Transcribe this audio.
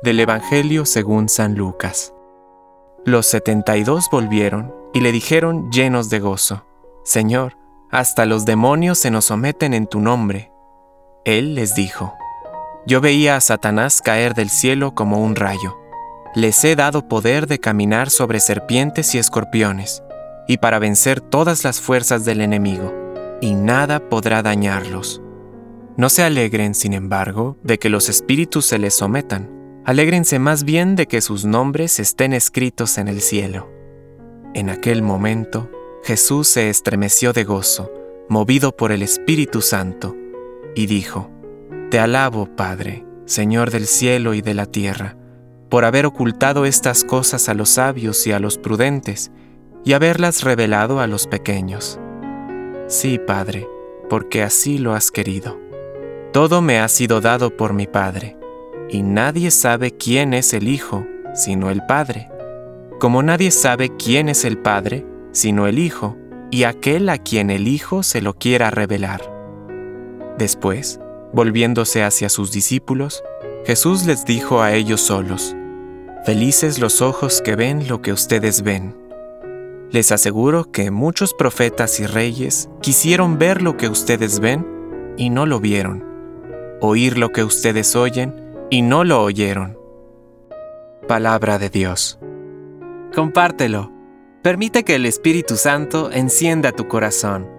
Del Evangelio según San Lucas. Los setenta y dos volvieron y le dijeron llenos de gozo, Señor, hasta los demonios se nos someten en tu nombre. Él les dijo, Yo veía a Satanás caer del cielo como un rayo. Les he dado poder de caminar sobre serpientes y escorpiones, y para vencer todas las fuerzas del enemigo, y nada podrá dañarlos. No se alegren, sin embargo, de que los espíritus se les sometan Alégrense más bien de que sus nombres estén escritos en el cielo. En aquel momento, Jesús se estremeció de gozo, movido por el Espíritu Santo, y dijo, Te alabo, Padre, Señor del cielo y de la tierra, por haber ocultado estas cosas a los sabios y a los prudentes, y haberlas revelado a los pequeños. Sí, Padre, porque así lo has querido. Todo me ha sido dado por mi Padre y nadie sabe quién es el Hijo sino el Padre, como nadie sabe quién es el Padre sino el Hijo y aquel a quien el Hijo se lo quiera revelar. Después, volviéndose hacia sus discípulos, Jesús les dijo a ellos solos, Felices los ojos que ven lo que ustedes ven. Les aseguro que muchos profetas y reyes quisieron ver lo que ustedes ven y no lo vieron, oír lo que ustedes oyen y no lo oyeron. Palabra de Dios. Compártelo. Permite que el Espíritu Santo encienda tu corazón.